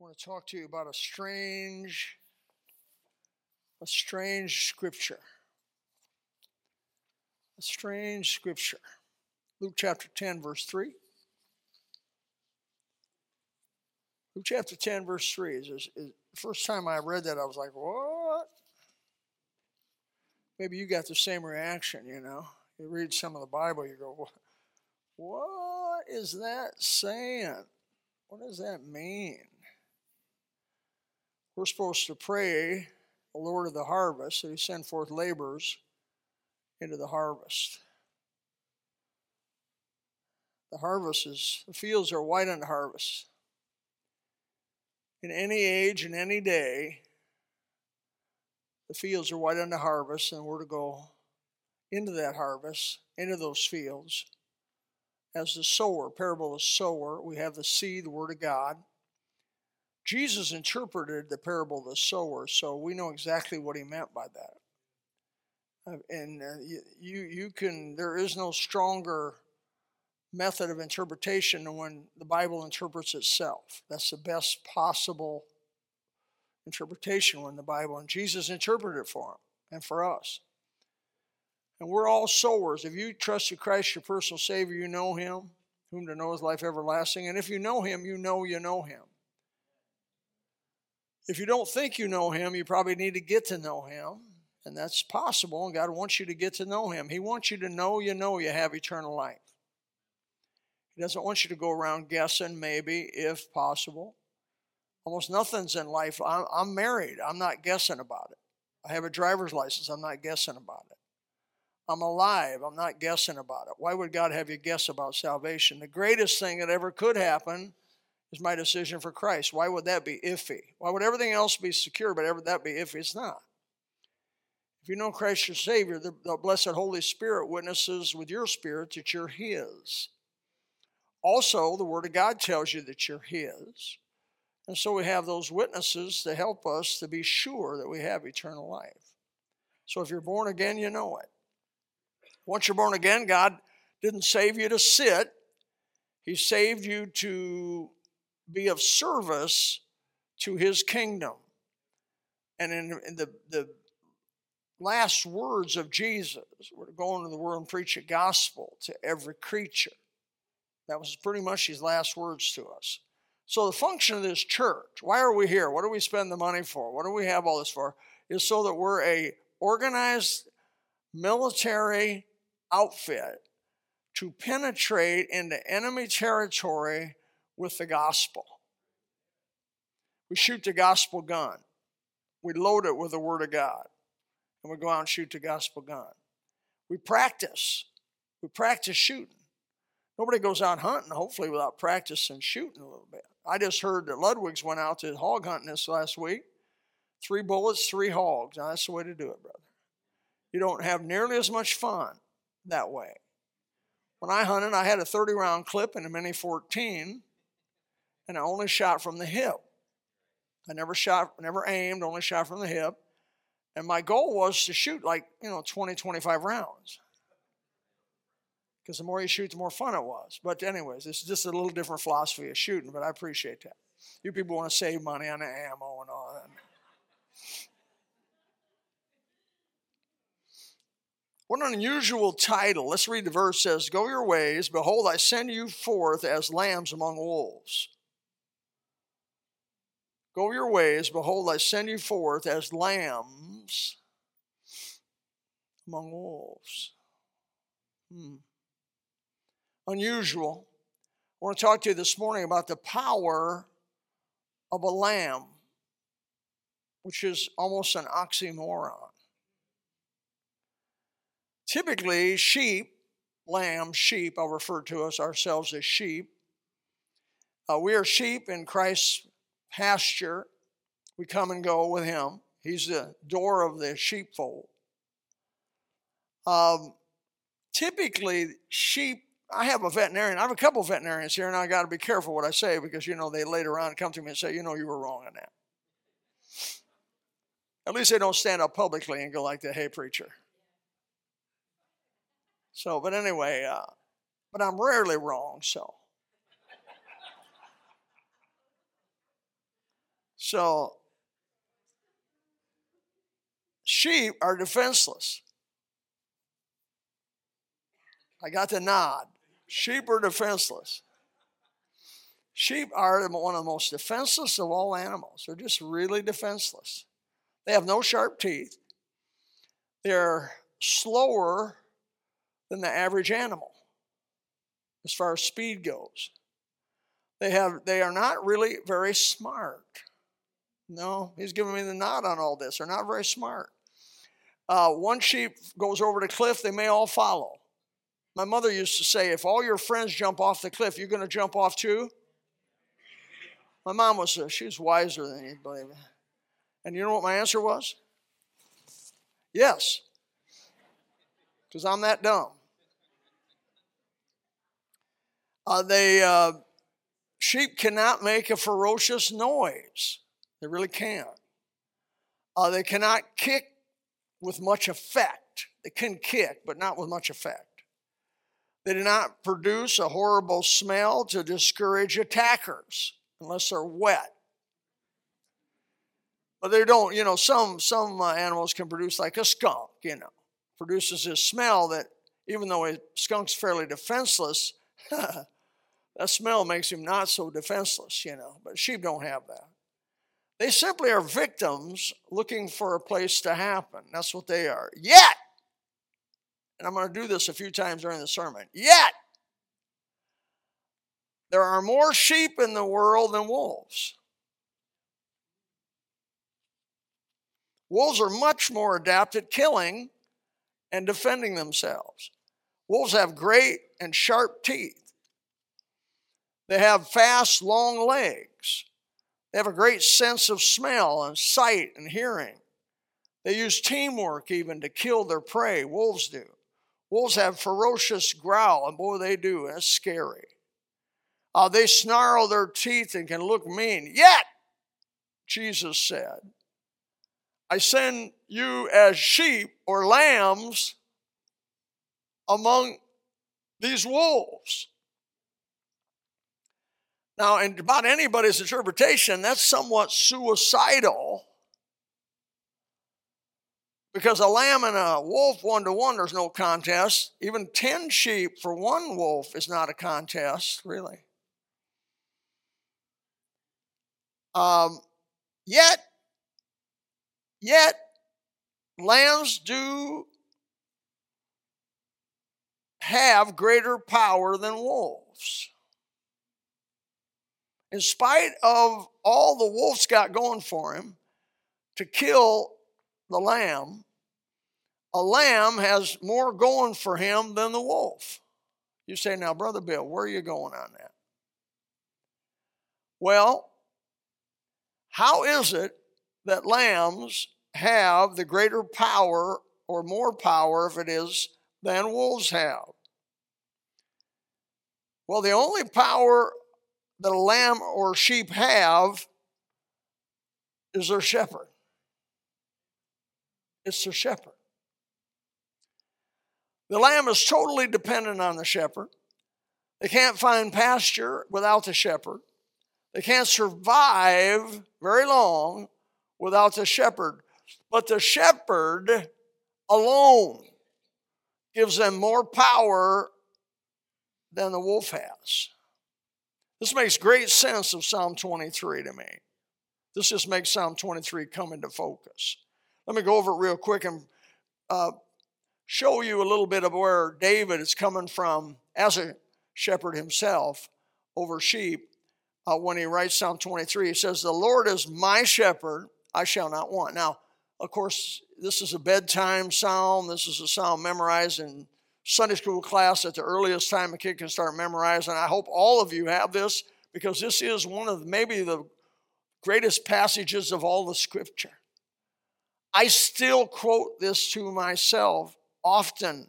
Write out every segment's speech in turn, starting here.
want to talk to you about a strange, a strange scripture. A strange scripture. Luke chapter 10, verse 3. Luke chapter 10, verse 3 is, is, is the first time I read that, I was like, what? Maybe you got the same reaction, you know. You read some of the Bible, you go, what, what is that saying? What does that mean? We're supposed to pray, the Lord of the harvest, that He send forth laborers into the harvest. The harvest is, the fields are white unto harvest. In any age and any day, the fields are white unto harvest, and we're to go into that harvest, into those fields. As the sower, parable of the sower, we have the seed, the word of God. Jesus interpreted the parable of the sower, so we know exactly what he meant by that. Uh, and uh, you, you can, there is no stronger method of interpretation than when the Bible interprets itself. That's the best possible interpretation when the Bible, and Jesus interpreted it for him and for us. And we're all sowers. If you trust in Christ, your personal Savior, you know Him, whom to know is life everlasting. And if you know Him, you know you know Him. If you don't think you know Him, you probably need to get to know Him. And that's possible. And God wants you to get to know Him. He wants you to know you know you have eternal life. He doesn't want you to go around guessing, maybe, if possible. Almost nothing's in life. I'm, I'm married. I'm not guessing about it. I have a driver's license. I'm not guessing about it. I'm alive. I'm not guessing about it. Why would God have you guess about salvation? The greatest thing that ever could happen is my decision for Christ. Why would that be iffy? Why would everything else be secure, but ever that be iffy? It's not. If you know Christ your Savior, the, the blessed Holy Spirit witnesses with your spirit that you're His. Also, the Word of God tells you that you're His. And so we have those witnesses to help us to be sure that we have eternal life. So if you're born again, you know it. Once you're born again, God didn't save you to sit, He saved you to be of service to his kingdom. And in, in the, the last words of Jesus were to go into the world and preach a gospel to every creature. That was pretty much his last words to us. So, the function of this church, why are we here? What do we spend the money for? What do we have all this for? Is so that we're a organized military outfit to penetrate into enemy territory with the gospel. We shoot the gospel gun. We load it with the Word of God. And we go out and shoot the gospel gun. We practice. We practice shooting. Nobody goes out hunting, hopefully, without practicing shooting a little bit. I just heard that Ludwig's went out to hog hunting this last week. Three bullets, three hogs. Now, that's the way to do it, brother. You don't have nearly as much fun that way. When I hunted, I had a 30 round clip in a Mini 14, and I only shot from the hip. I never shot, never aimed, only shot from the hip. And my goal was to shoot like, you know, 20, 25 rounds. Because the more you shoot, the more fun it was. But, anyways, it's just a little different philosophy of shooting, but I appreciate that. You people want to save money on the ammo and all that. What an unusual title. Let's read the verse says, Go your ways, behold, I send you forth as lambs among wolves. Go your ways, behold, I send you forth as lambs among wolves. Hmm. Unusual. I want to talk to you this morning about the power of a lamb, which is almost an oxymoron. Typically, sheep, lambs, sheep, I'll refer to us ourselves as sheep. Uh, we are sheep in Christ's pasture. We come and go with him. He's the door of the sheepfold. Um, typically, sheep, I have a veterinarian, I have a couple veterinarians here, and I got to be careful what I say because, you know, they later on come to me and say, you know, you were wrong on that. At least they don't stand up publicly and go like that, hey, preacher. So, but anyway, uh, but I'm rarely wrong, so. So, sheep are defenseless. I got the nod. Sheep are defenseless. Sheep are one of the most defenseless of all animals. They're just really defenseless. They have no sharp teeth. They're slower than the average animal as far as speed goes. They have they are not really very smart. No, he's giving me the nod on all this. They're not very smart. Uh, one sheep goes over the cliff, they may all follow. My mother used to say, if all your friends jump off the cliff, you're going to jump off too? My mom was, uh, she was wiser than you'd believe. And you know what my answer was? Yes. Because I'm that dumb. Uh, they, uh, sheep cannot make a ferocious noise. They really can't. Uh, they cannot kick with much effect. They can kick, but not with much effect. They do not produce a horrible smell to discourage attackers unless they're wet. But they don't, you know, some, some uh, animals can produce like a skunk, you know, produces this smell that even though a skunk's fairly defenseless, that smell makes him not so defenseless, you know. But sheep don't have that. They simply are victims looking for a place to happen. That's what they are. Yet, and I'm going to do this a few times during the sermon, yet, there are more sheep in the world than wolves. Wolves are much more adept at killing and defending themselves. Wolves have great and sharp teeth. They have fast, long legs. They have a great sense of smell and sight and hearing. They use teamwork even to kill their prey. Wolves do. Wolves have ferocious growl, and boy, they do. That's scary. Uh, they snarl their teeth and can look mean. Yet, Jesus said, I send you as sheep or lambs among these wolves. Now, in about anybody's interpretation, that's somewhat suicidal because a lamb and a wolf one to one, there's no contest. Even 10 sheep for one wolf is not a contest, really. Um, yet, yet, lambs do have greater power than wolves. In spite of all the wolf's got going for him, to kill the lamb, a lamb has more going for him than the wolf. You say, now, Brother Bill, where are you going on that? Well, how is it that lambs have the greater power or more power, if it is, than wolves have? Well, the only power that a lamb or sheep have is their shepherd. It's their shepherd. The lamb is totally dependent on the shepherd. They can't find pasture without the shepherd. They can't survive very long without the shepherd. But the shepherd alone gives them more power than the wolf has. This makes great sense of Psalm 23 to me. This just makes Psalm 23 come into focus. Let me go over it real quick and uh, show you a little bit of where David is coming from as a shepherd himself over sheep. Uh, when he writes Psalm 23, he says, The Lord is my shepherd, I shall not want. Now, of course, this is a bedtime psalm. This is a psalm memorized in Sunday school class at the earliest time a kid can start memorizing. I hope all of you have this because this is one of maybe the greatest passages of all the scripture. I still quote this to myself often,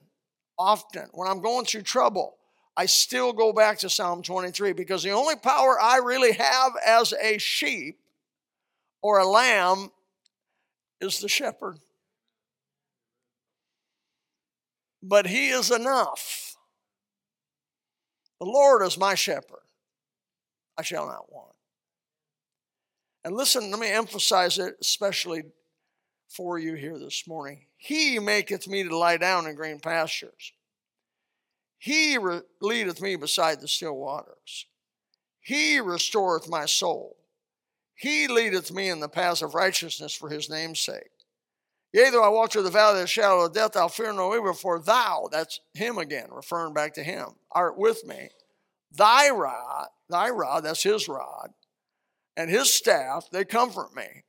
often. When I'm going through trouble, I still go back to Psalm 23 because the only power I really have as a sheep or a lamb is the shepherd. But he is enough. The Lord is my shepherd. I shall not want. And listen, let me emphasize it especially for you here this morning. He maketh me to lie down in green pastures. He re- leadeth me beside the still waters. He restoreth my soul. He leadeth me in the paths of righteousness for his name's sake. Yea, though I walk through the valley of the shadow of death, I'll fear no evil, for thou, that's him again, referring back to him, art with me. Thy rod, thy rod, that's his rod, and his staff, they comfort me.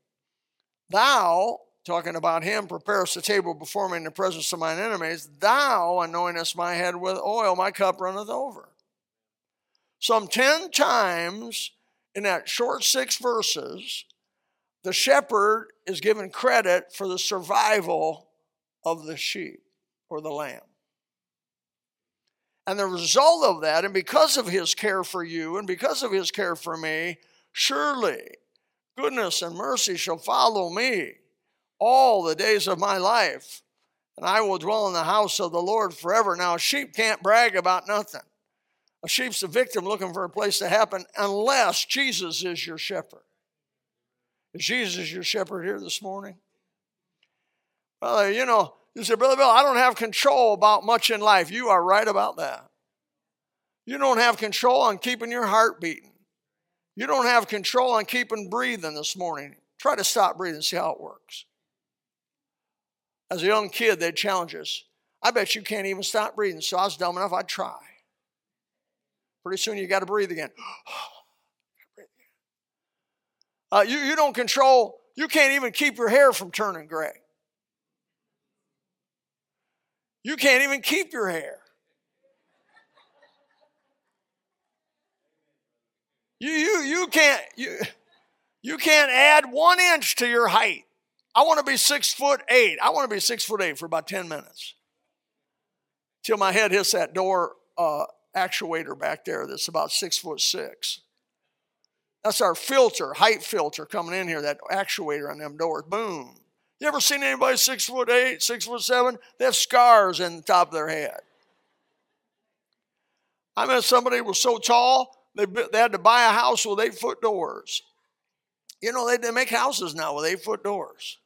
Thou, talking about him, preparest a table before me in the presence of mine enemies. Thou anointest my head with oil, my cup runneth over. Some 10 times in that short six verses, the shepherd is given credit for the survival of the sheep or the lamb. And the result of that, and because of his care for you and because of his care for me, surely goodness and mercy shall follow me all the days of my life, and I will dwell in the house of the Lord forever. Now, a sheep can't brag about nothing. A sheep's a victim looking for a place to happen unless Jesus is your shepherd. Is Jesus your shepherd here this morning? Brother, you know, you say, Brother Bill, I don't have control about much in life. You are right about that. You don't have control on keeping your heart beating. You don't have control on keeping breathing this morning. Try to stop breathing, see how it works. As a young kid, they'd challenge us. I bet you can't even stop breathing. So I was dumb enough, I'd try. Pretty soon you got to breathe again. Uh, you, you don't control, you can't even keep your hair from turning gray. You can't even keep your hair. You, you, you can't you, you can't add one inch to your height. I want to be six foot eight. I want to be six foot eight for about 10 minutes. Till my head hits that door uh, actuator back there that's about six foot six. That's our filter, height filter coming in here, that actuator on them doors. Boom. You ever seen anybody six foot eight, six foot seven? They have scars in the top of their head. I met somebody who was so tall, they, they had to buy a house with eight foot doors. You know, they, they make houses now with eight foot doors.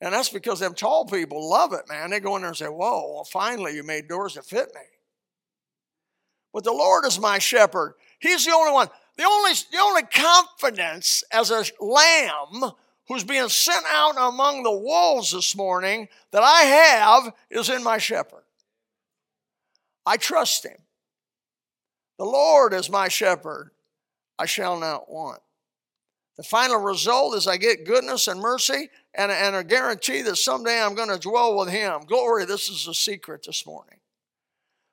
And that's because them tall people love it, man. They go in there and say, Whoa, well, finally you made doors that fit me. But the Lord is my shepherd. He's the only one. The only, the only confidence as a lamb who's being sent out among the wolves this morning that I have is in my shepherd. I trust him. The Lord is my shepherd. I shall not want. The final result is I get goodness and mercy and, and a guarantee that someday I'm going to dwell with him. Glory, this is the secret this morning.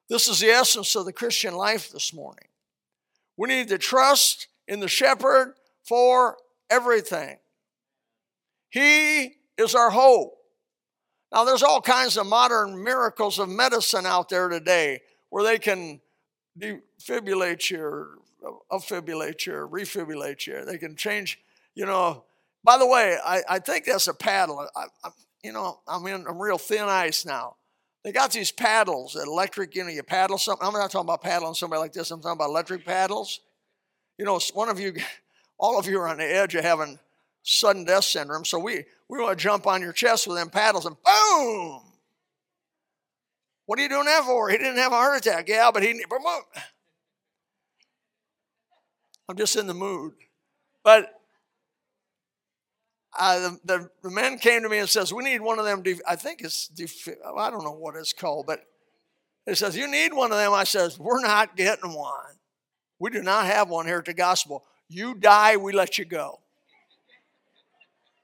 This is the essence of the Christian life this morning. We need to trust in the shepherd for everything. He is our hope. Now, there's all kinds of modern miracles of medicine out there today where they can defibrillate you, or you, or refibrillate you. They can change, you know. By the way, I, I think that's a paddle. I, I, you know, I'm in I'm real thin ice now. They got these paddles, electric, you know, you paddle something. I'm not talking about paddling somebody like this. I'm talking about electric paddles. You know, one of you, all of you are on the edge of having sudden death syndrome. So we, we want to jump on your chest with them paddles and boom. What are you doing that for? He didn't have a heart attack. Yeah, but he. I'm just in the mood. But the, the, man came to me and says, we need one of them. Def- I think it's, def- I don't know what it's called, but he says, you need one of them. I says, we're not getting one. We do not have one here at the gospel. You die, we let you go.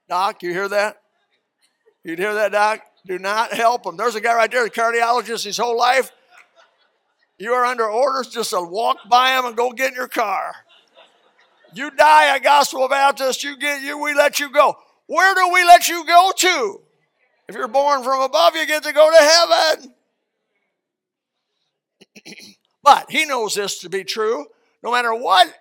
Doc, you hear that? You hear that, Doc? Do not help him. There's a guy right there, the cardiologist, his whole life. You are under orders just to walk by him and go get in your car. You die a gospel Baptist, you get you, we let you go. Where do we let you go to? If you're born from above, you get to go to heaven. but he knows this to be true. No matter what,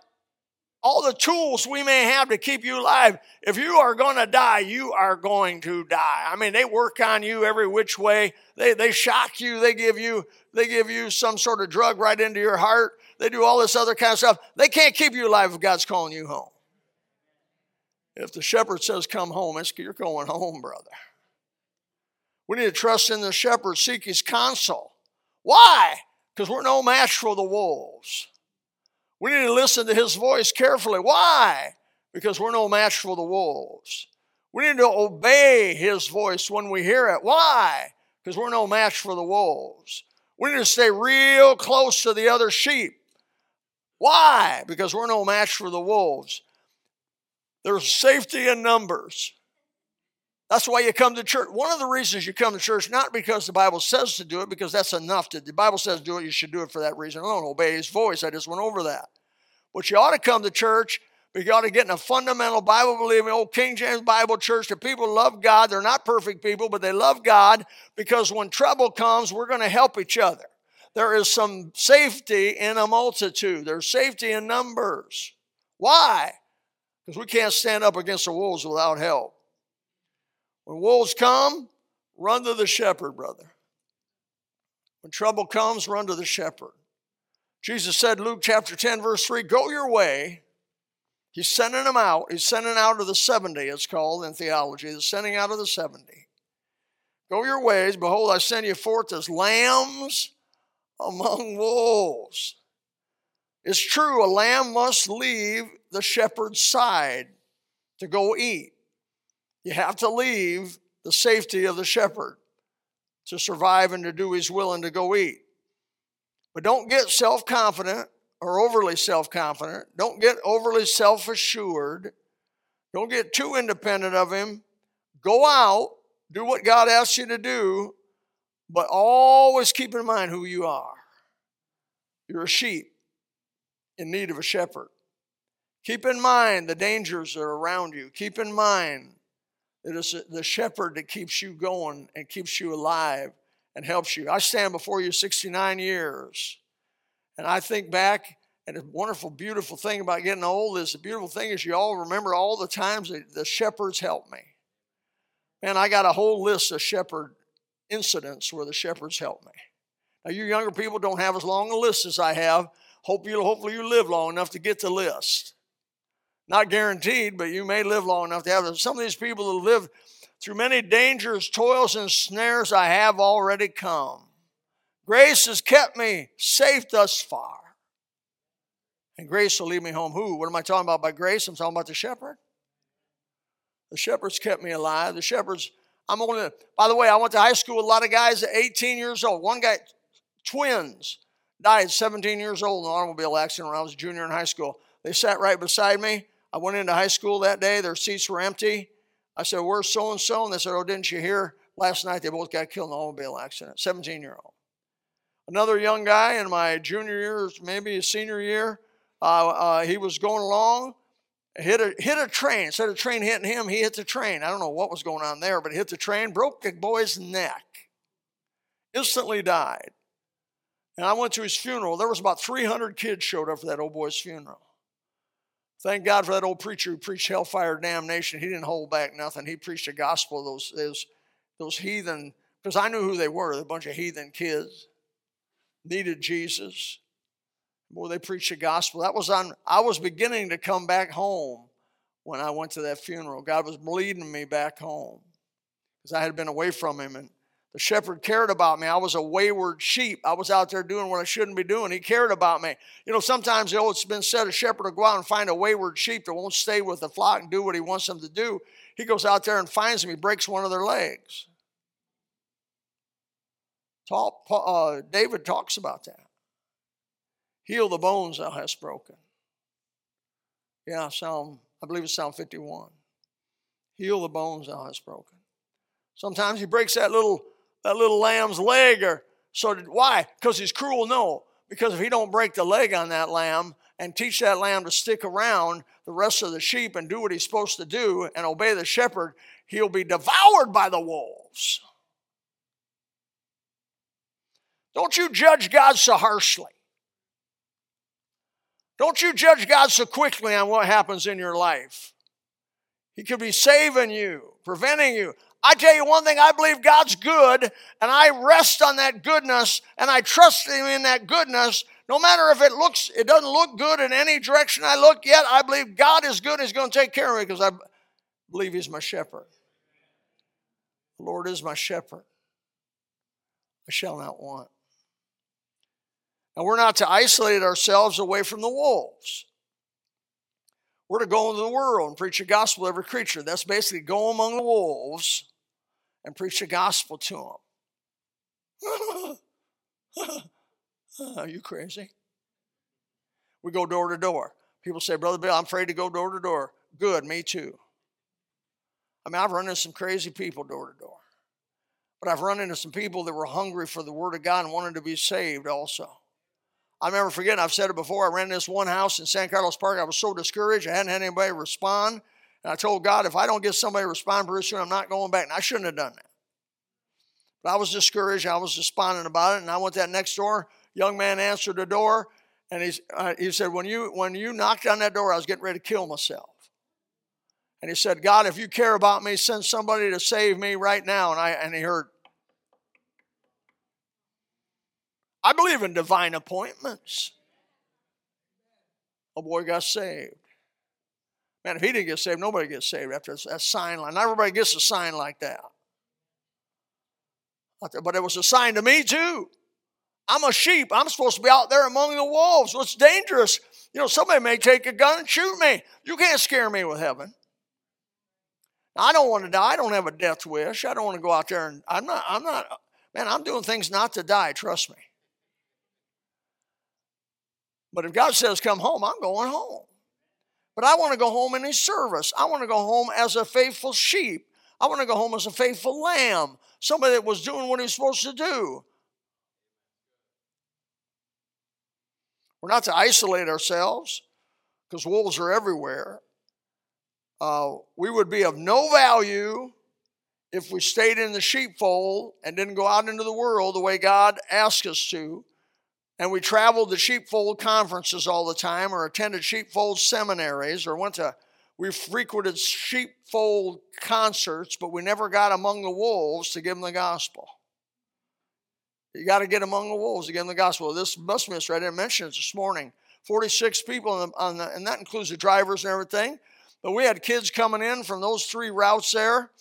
all the tools we may have to keep you alive, if you are going to die, you are going to die. I mean, they work on you every which way. They, they shock you. They give you they give you some sort of drug right into your heart they do all this other kind of stuff. They can't keep you alive if God's calling you home. If the shepherd says, Come home, you're going home, brother. We need to trust in the shepherd, seek his counsel. Why? Because we're no match for the wolves. We need to listen to his voice carefully. Why? Because we're no match for the wolves. We need to obey his voice when we hear it. Why? Because we're no match for the wolves. We need to stay real close to the other sheep. Why? Because we're no match for the wolves. There's safety in numbers. That's why you come to church. One of the reasons you come to church, not because the Bible says to do it, because that's enough. To, the Bible says do it, you should do it for that reason. I don't obey his voice. I just went over that. But you ought to come to church. But you ought to get in a fundamental Bible believing old King James Bible church The people love God. They're not perfect people, but they love God because when trouble comes, we're going to help each other. There is some safety in a multitude, there's safety in numbers. Why? Because we can't stand up against the wolves without help. When wolves come, run to the shepherd, brother. When trouble comes, run to the shepherd. Jesus said, Luke chapter 10, verse 3, go your way. He's sending them out. He's sending out of the 70, it's called in theology. The sending out of the 70. Go your ways. Behold, I send you forth as lambs among wolves. It's true, a lamb must leave the shepherd's side to go eat. You have to leave the safety of the shepherd to survive and to do his will and to go eat. But don't get self confident or overly self confident. Don't get overly self assured. Don't get too independent of him. Go out, do what God asks you to do, but always keep in mind who you are. You're a sheep in need of a shepherd. Keep in mind the dangers that are around you. Keep in mind it is the shepherd that keeps you going and keeps you alive and helps you. I stand before you 69 years, and I think back, and a wonderful, beautiful thing about getting old is the beautiful thing is you all remember all the times that the shepherds helped me. And I got a whole list of shepherd incidents where the shepherds helped me. Now, you younger people don't have as long a list as I have. Hope you, hopefully, you live long enough to get the list. Not guaranteed, but you may live long enough to have it. Some of these people that live through many dangers, toils, and snares I have already come. Grace has kept me safe thus far. And grace will lead me home. Who? What am I talking about by grace? I'm talking about the shepherd. The shepherds kept me alive. The shepherds, I'm only, by the way, I went to high school with a lot of guys at 18 years old. One guy, twins, died 17 years old in an automobile accident when I was a junior in high school. They sat right beside me. I went into high school that day, their seats were empty. I said, Where's so and so? And they said, Oh, didn't you hear? Last night they both got killed in an automobile accident, 17 year old. Another young guy in my junior year, maybe a senior year, uh, uh, he was going along, hit a, hit a train. Instead of train hitting him, he hit the train. I don't know what was going on there, but hit the train, broke the boy's neck, instantly died. And I went to his funeral. There was about 300 kids showed up for that old boy's funeral. Thank God for that old preacher who preached hellfire damnation. He didn't hold back nothing. He preached the gospel of those, those, those heathen, because I knew who they were, a bunch of heathen kids. Needed Jesus. Boy, they preached the gospel. That was on, I was beginning to come back home when I went to that funeral. God was leading me back home because I had been away from him. And the shepherd cared about me. I was a wayward sheep. I was out there doing what I shouldn't be doing. He cared about me. You know, sometimes you know, it's been said a shepherd will go out and find a wayward sheep that won't stay with the flock and do what he wants them to do. He goes out there and finds them. He breaks one of their legs. Talk, uh, David talks about that. Heal the bones thou hast broken. Yeah, Psalm, I believe it's Psalm 51. Heal the bones thou hast broken. Sometimes he breaks that little that little lamb's leg or so why? Because he's cruel? No. Because if he don't break the leg on that lamb and teach that lamb to stick around the rest of the sheep and do what he's supposed to do and obey the shepherd, he'll be devoured by the wolves. Don't you judge God so harshly. Don't you judge God so quickly on what happens in your life. He could be saving you, preventing you. I tell you one thing, I believe God's good, and I rest on that goodness, and I trust Him in that goodness. No matter if it looks, it doesn't look good in any direction I look yet, I believe God is good. He's going to take care of me because I, believe He's my shepherd. The Lord is my shepherd. I shall not want. And we're not to isolate ourselves away from the wolves. We're to go into the world and preach the gospel to every creature. That's basically go among the wolves and preach the gospel to them. Are you crazy? We go door to door. People say, Brother Bill, I'm afraid to go door to door. Good, me too. I mean, I've run into some crazy people door to door. But I've run into some people that were hungry for the Word of God and wanted to be saved also. I remember forgetting, I've said it before, I ran this one house in San Carlos Park. I was so discouraged. I hadn't had anybody respond. And I told God, if I don't get somebody to respond pretty soon, I'm not going back. And I shouldn't have done that. But I was discouraged. I was despondent about it. And I went that next door. Young man answered the door. And he's, uh, he said, when you, when you knocked on that door, I was getting ready to kill myself. And he said, God, if you care about me, send somebody to save me right now. And I and he heard. I believe in divine appointments. A boy got saved. Man, if he didn't get saved, nobody gets saved after that sign line. Not everybody gets a sign like that. But it was a sign to me too. I'm a sheep. I'm supposed to be out there among the wolves. What's dangerous? You know, somebody may take a gun and shoot me. You can't scare me with heaven. I don't want to die. I don't have a death wish. I don't want to go out there and I'm not, I'm not, man, I'm doing things not to die, trust me. But if God says come home, I'm going home. But I want to go home in His service. I want to go home as a faithful sheep. I want to go home as a faithful lamb, somebody that was doing what he was supposed to do. We're not to isolate ourselves because wolves are everywhere. Uh, we would be of no value if we stayed in the sheepfold and didn't go out into the world the way God asked us to. And we traveled to sheepfold conferences all the time, or attended sheepfold seminaries, or went to, we frequented sheepfold concerts, but we never got among the wolves to give them the gospel. You got to get among the wolves to give them the gospel. This bus minister, I didn't mention it this morning. 46 people, on the, on the, and that includes the drivers and everything. But we had kids coming in from those three routes there,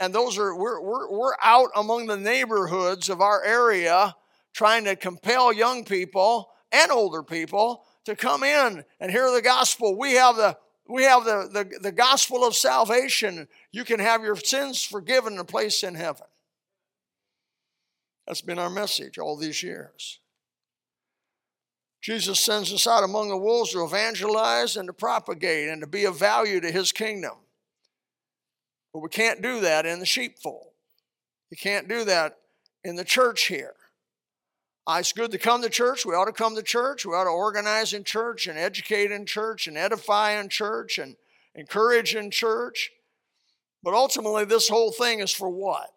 and those are we're, we're, we're out among the neighborhoods of our area trying to compel young people and older people to come in and hear the gospel. We have the we have the, the, the gospel of salvation. You can have your sins forgiven and placed in heaven. That's been our message all these years. Jesus sends us out among the wolves to evangelize and to propagate and to be of value to his kingdom. But we can't do that in the sheepfold. You can't do that in the church here. It's good to come to church. We ought to come to church. We ought to organize in church and educate in church and edify in church and encourage in church. But ultimately, this whole thing is for what?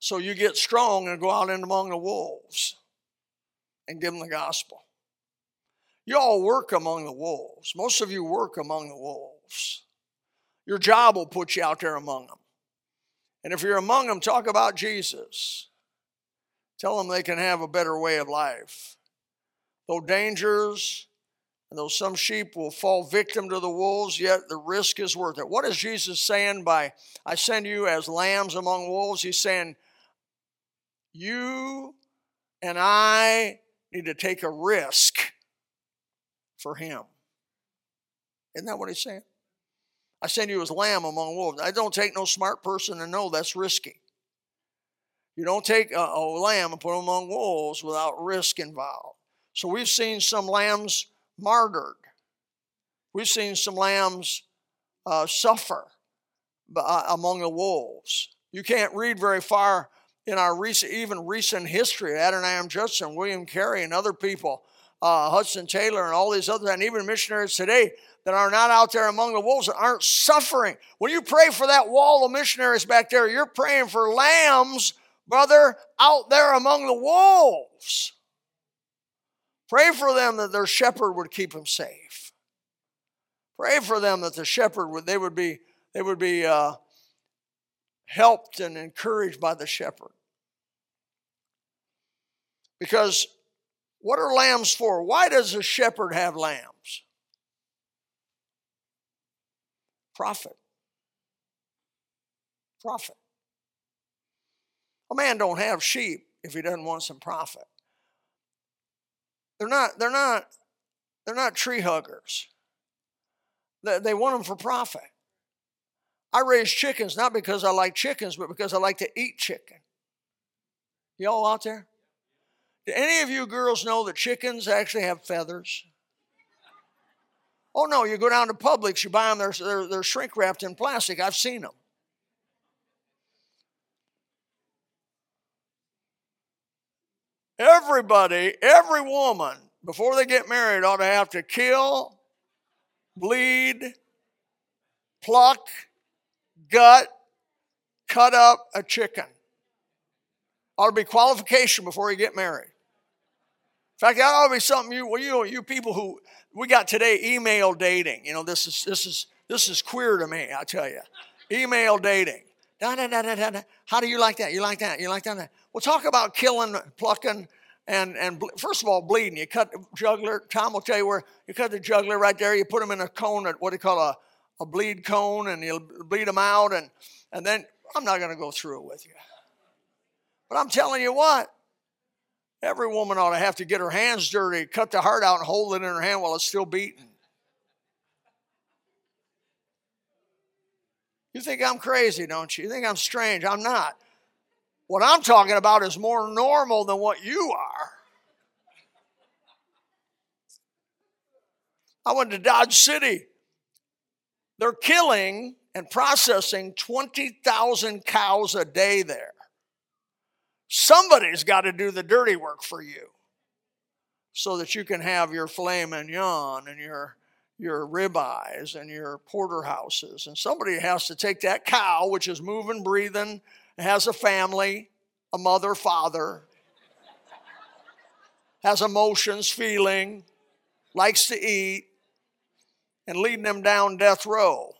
So you get strong and go out in among the wolves and give them the gospel. You all work among the wolves. Most of you work among the wolves. Your job will put you out there among them. And if you're among them, talk about Jesus. Tell them they can have a better way of life. Though dangers, and though some sheep will fall victim to the wolves, yet the risk is worth it. What is Jesus saying by, I send you as lambs among wolves? He's saying, You and I need to take a risk for him. Isn't that what he's saying? I send you as lamb among wolves. I don't take no smart person to know that's risky. You don't take a, a lamb and put them among wolves without risk involved. So we've seen some lambs martyred. We've seen some lambs uh, suffer uh, among the wolves. You can't read very far in our recent, even recent history, Adoniram Judson, William Carey, and other people, uh, Hudson Taylor, and all these others, and even missionaries today that are not out there among the wolves that aren't suffering. When you pray for that wall of missionaries back there, you're praying for lambs, brother, out there among the wolves. Pray for them that their shepherd would keep them safe. Pray for them that the shepherd would they would be they would be uh, helped and encouraged by the shepherd. Because what are lambs for? Why does a shepherd have lambs? Profit. Profit. A man don't have sheep if he doesn't want some profit. They're not, they're not, they're not tree huggers. They, they want them for profit. I raise chickens not because I like chickens, but because I like to eat chicken. Y'all out there? Do any of you girls know that chickens actually have feathers? Oh no, you go down to Publix, you buy them, they're, they're, they're shrink wrapped in plastic. I've seen them. Everybody, every woman, before they get married, ought to have to kill, bleed, pluck, gut, cut up a chicken. Ought to be qualification before you get married. In fact, that ought to be something you, well, you, you people who we got today email dating. You know, this is this is this is queer to me. I tell you, email dating. How do you like that? You like that? You like that? Well, talk about killing, plucking, and and first of all, bleeding. You cut the jugular. Tom will tell you where you cut the juggler right there. You put him in a cone, what do you call a a bleed cone, and you'll bleed him out, and and then I'm not going to go through it with you. But I'm telling you what, every woman ought to have to get her hands dirty, cut the heart out, and hold it in her hand while it's still beating. You think I'm crazy, don't you? You think I'm strange? I'm not. What I'm talking about is more normal than what you are. I went to Dodge City. They're killing and processing 20,000 cows a day there. Somebody's got to do the dirty work for you so that you can have your filet mignon and your your ribeyes and your porterhouses. And somebody has to take that cow, which is moving, breathing, has a family, a mother, father, has emotions, feeling, likes to eat, and leading them down death row.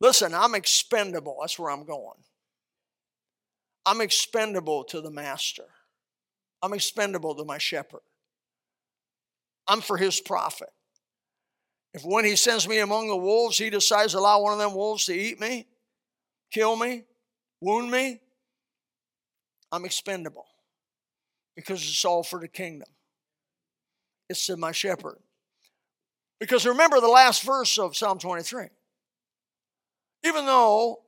Listen, I'm expendable. That's where I'm going. I'm expendable to the master. I'm expendable to my shepherd. I'm for his profit. If when he sends me among the wolves, he decides to allow one of them wolves to eat me, kill me, wound me, I'm expendable because it's all for the kingdom. It's to my shepherd. Because remember the last verse of Psalm 23. Even though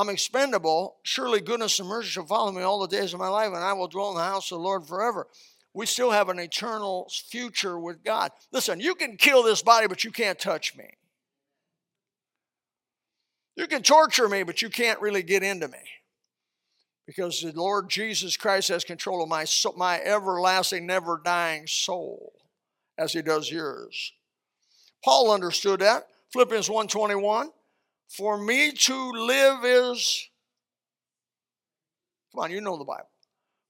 I'm expendable, surely goodness and mercy shall follow me all the days of my life, and I will dwell in the house of the Lord forever. We still have an eternal future with God. Listen, you can kill this body, but you can't touch me. You can torture me, but you can't really get into me. Because the Lord Jesus Christ has control of my, my everlasting, never dying soul, as he does yours. Paul understood that. Philippians 121. For me to live is, come on, you know the Bible.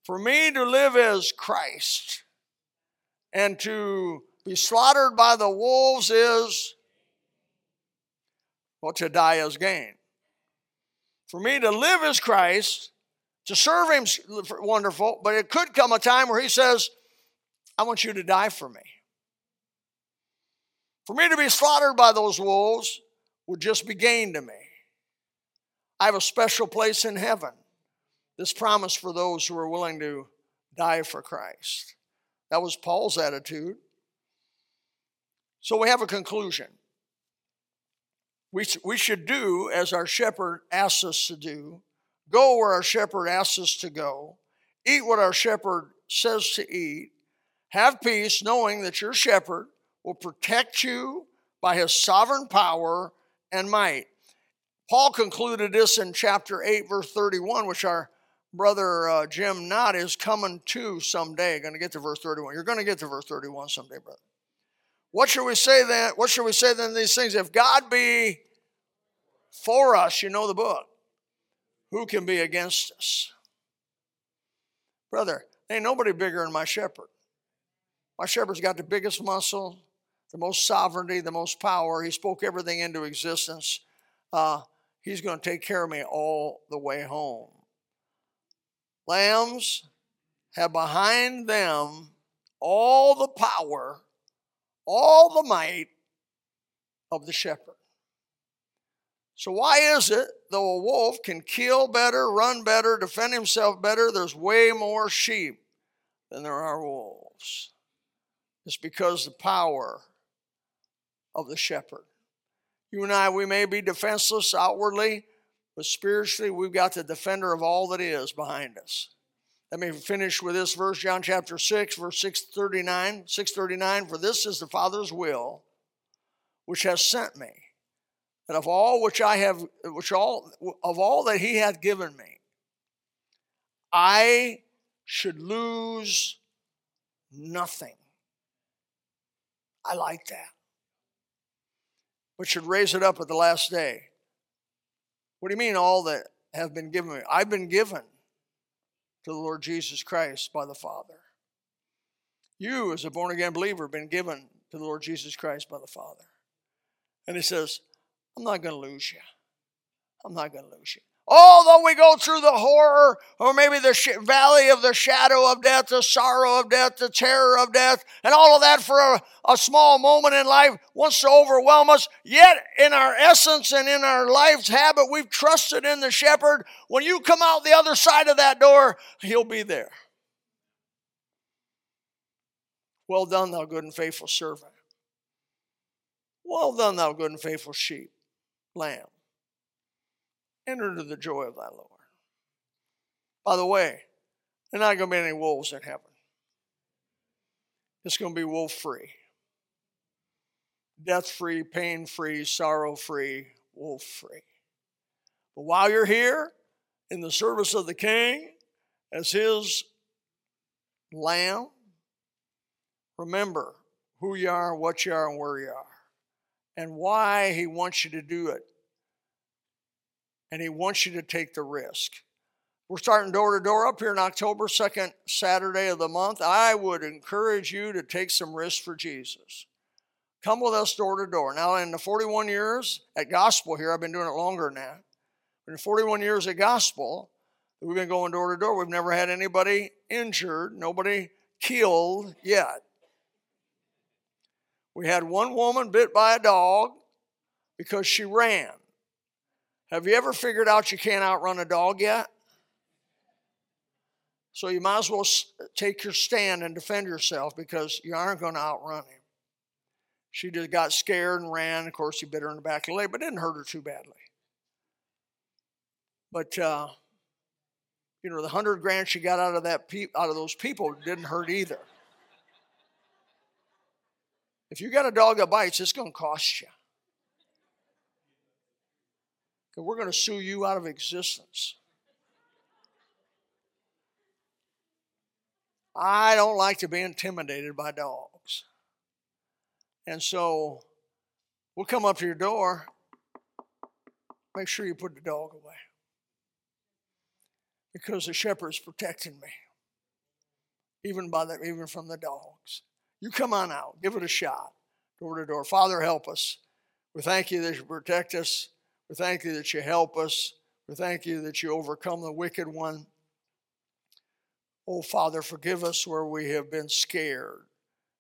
For me to live is Christ, and to be slaughtered by the wolves is, well, to die is gain. For me to live is Christ, to serve Him wonderful, but it could come a time where He says, I want you to die for me. For me to be slaughtered by those wolves would just be gain to me. I have a special place in heaven. This promise for those who are willing to die for Christ. That was Paul's attitude. So we have a conclusion. We, we should do as our shepherd asks us to do, go where our shepherd asks us to go, eat what our shepherd says to eat, have peace knowing that your shepherd will protect you by his sovereign power and might. Paul concluded this in chapter 8, verse 31, which our brother uh, Jim Knott is coming to someday. Going to get to verse 31. You're going to get to verse 31 someday, brother. What should we say then? What should we say then these things? If God be for us, you know the book, who can be against us? Brother, ain't nobody bigger than my shepherd. My shepherd's got the biggest muscle, the most sovereignty, the most power. He spoke everything into existence. Uh, he's going to take care of me all the way home. Lambs have behind them all the power, all the might of the shepherd. So, why is it, though a wolf can kill better, run better, defend himself better, there's way more sheep than there are wolves? It's because the power of the shepherd. You and I, we may be defenseless outwardly, but spiritually, we've got the defender of all that is behind us. Let me finish with this verse, John chapter 6, verse 639. 639, for this is the Father's will, which has sent me that of all which I have, which all of all that He hath given me, I should lose nothing. I like that. But should raise it up at the last day. What do you mean, all that have been given me? I've been given to the Lord Jesus Christ by the Father. You, as a born again believer, have been given to the Lord Jesus Christ by the Father. And He says, I'm not going to lose you. I'm not going to lose you. Although we go through the horror, or maybe the sh- valley of the shadow of death, the sorrow of death, the terror of death, and all of that for a, a small moment in life wants to overwhelm us, yet in our essence and in our life's habit, we've trusted in the shepherd. When you come out the other side of that door, he'll be there. Well done, thou good and faithful servant. Well done, thou good and faithful sheep lamb. Enter into the joy of thy Lord. By the way, there's not going to be any wolves in heaven. It's going to be wolf free, death free, pain free, sorrow free, wolf free. But while you're here in the service of the King as his lamb, remember who you are, what you are, and where you are, and why he wants you to do it and He wants you to take the risk. We're starting door to door up here in October, second Saturday of the month. I would encourage you to take some risks for Jesus. Come with us door to door. Now, in the 41 years at Gospel here, I've been doing it longer than that. In 41 years at Gospel, we've been going door to door. We've never had anybody injured, nobody killed yet. We had one woman bit by a dog because she ran. Have you ever figured out you can't outrun a dog yet? So you might as well take your stand and defend yourself because you aren't going to outrun him. She just got scared and ran. Of course, he bit her in the back of the leg, but didn't hurt her too badly. But uh, you know, the hundred grand she got out of that pe- out of those people didn't hurt either. If you got a dog that bites, it's going to cost you we're going to sue you out of existence. I don't like to be intimidated by dogs. And so we'll come up to your door. Make sure you put the dog away. Because the shepherd's protecting me. Even by the, even from the dogs. You come on out, give it a shot, door to door. Father, help us. We thank you that you protect us. We thank you that you help us. We thank you that you overcome the wicked one. Oh, Father, forgive us where we have been scared.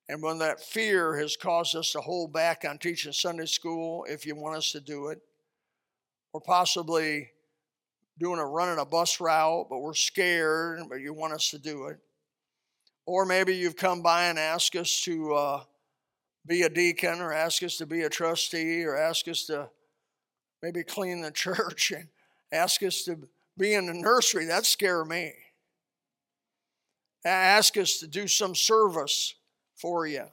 And when that fear has caused us to hold back on teaching Sunday school, if you want us to do it, or possibly doing a running a bus route, but we're scared, but you want us to do it. Or maybe you've come by and asked us to uh, be a deacon, or ask us to be a trustee, or ask us to maybe clean the church and ask us to be in the nursery, that scare me. Ask us to do some service for you.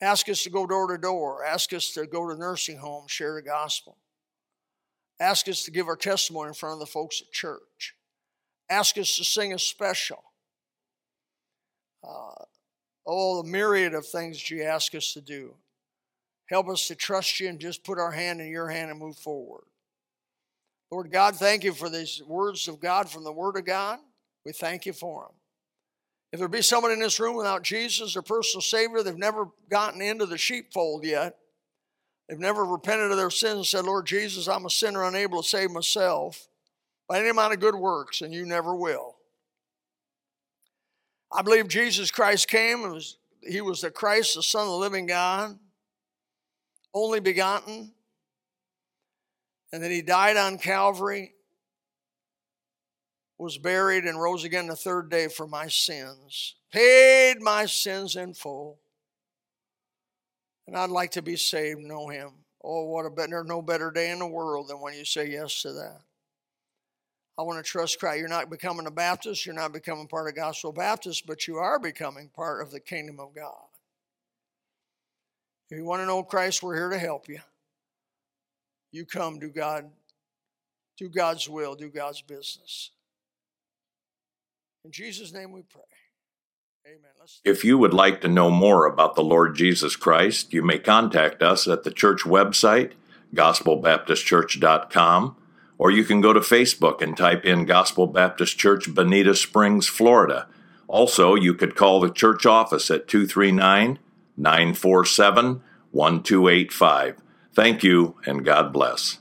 Ask us to go door to door. Ask us to go to nursing homes, share the gospel. Ask us to give our testimony in front of the folks at church. Ask us to sing a special. Uh, oh, the myriad of things you ask us to do. Help us to trust you and just put our hand in your hand and move forward. Lord God, thank you for these words of God from the Word of God. We thank you for them. If there be someone in this room without Jesus, their personal Savior, they've never gotten into the sheepfold yet. They've never repented of their sins and said, Lord Jesus, I'm a sinner unable to save myself by any amount of good works, and you never will. I believe Jesus Christ came was, he was the Christ, the Son of the living God only begotten. And then he died on Calvary, was buried, and rose again the third day for my sins, paid my sins in full. And I'd like to be saved, know him. Oh, what a better, no better day in the world than when you say yes to that. I want to trust Christ. You're not becoming a Baptist, you're not becoming part of Gospel Baptist, but you are becoming part of the kingdom of God. If you want to know Christ, we're here to help you. You come, do God, do God's will, do God's business. In Jesus' name we pray. Amen. Let's if you would like to know more about the Lord Jesus Christ, you may contact us at the church website, gospelbaptistchurch.com, or you can go to Facebook and type in Gospel Baptist Church, Bonita Springs, Florida. Also, you could call the church office at 239 947 1285. Thank you, and God bless.